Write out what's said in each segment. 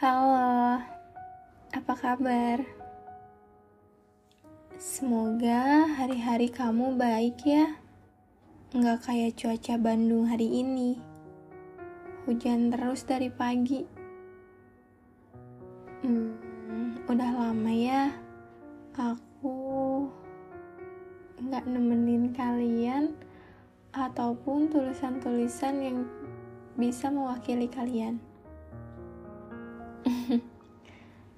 Halo, apa kabar? Semoga hari-hari kamu baik ya. Nggak kayak cuaca Bandung hari ini. Hujan terus dari pagi. Hmm, udah lama ya. Aku nggak nemenin kalian ataupun tulisan-tulisan yang bisa mewakili kalian.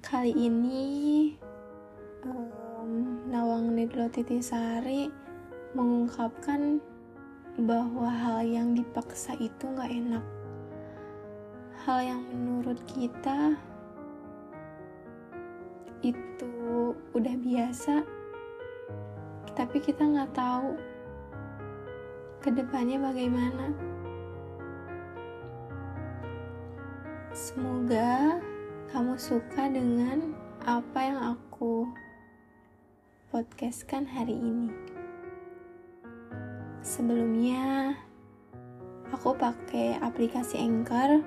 Kali ini um, Nawang Nidlo Titisari mengungkapkan bahwa hal yang dipaksa itu nggak enak. Hal yang menurut kita itu udah biasa, tapi kita nggak tahu ke depannya bagaimana. Semoga kamu suka dengan apa yang aku podcastkan hari ini. Sebelumnya, aku pakai aplikasi Anchor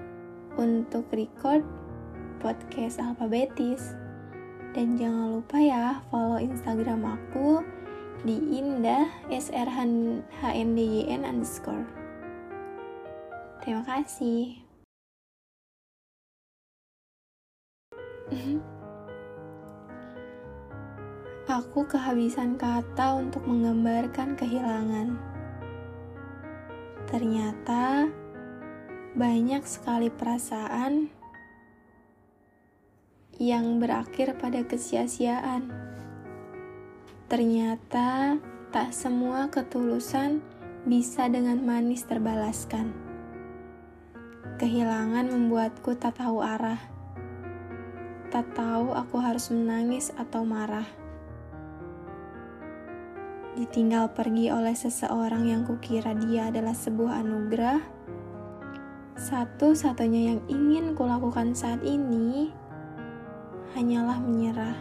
untuk record podcast alfabetis. Dan jangan lupa ya follow Instagram aku di indah srhndyyn underscore. Terima kasih. Aku kehabisan kata untuk menggambarkan kehilangan. Ternyata banyak sekali perasaan yang berakhir pada kesia-siaan. Ternyata tak semua ketulusan bisa dengan manis terbalaskan. Kehilangan membuatku tak tahu arah tak tahu aku harus menangis atau marah. Ditinggal pergi oleh seseorang yang kukira dia adalah sebuah anugerah. Satu-satunya yang ingin kulakukan saat ini hanyalah menyerah,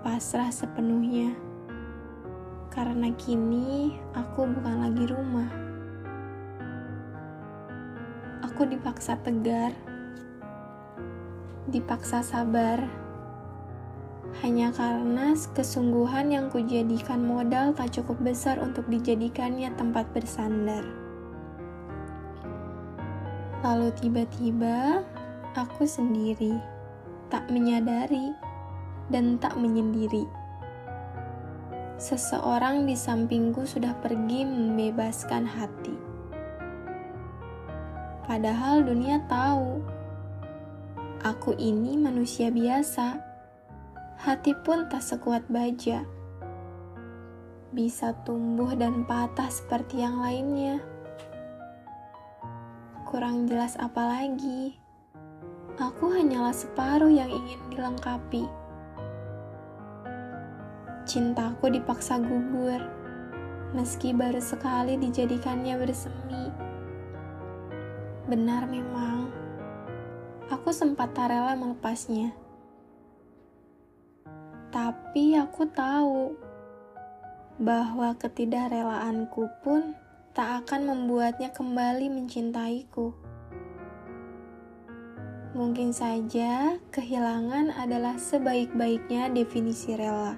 pasrah sepenuhnya. Karena kini aku bukan lagi rumah. Aku dipaksa tegar dipaksa sabar hanya karena kesungguhan yang kujadikan modal tak cukup besar untuk dijadikannya tempat bersandar. Lalu tiba-tiba aku sendiri, tak menyadari dan tak menyendiri. Seseorang di sampingku sudah pergi membebaskan hati. Padahal dunia tahu Aku ini manusia biasa. Hati pun tak sekuat baja. Bisa tumbuh dan patah seperti yang lainnya. Kurang jelas apa lagi. Aku hanyalah separuh yang ingin dilengkapi. Cintaku dipaksa gugur, meski baru sekali dijadikannya bersemi. Benar memang aku sempat tak rela melepasnya. Tapi aku tahu bahwa ketidakrelaanku pun tak akan membuatnya kembali mencintaiku. Mungkin saja kehilangan adalah sebaik-baiknya definisi rela.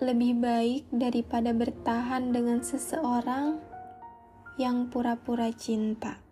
Lebih baik daripada bertahan dengan seseorang yang pura-pura cinta.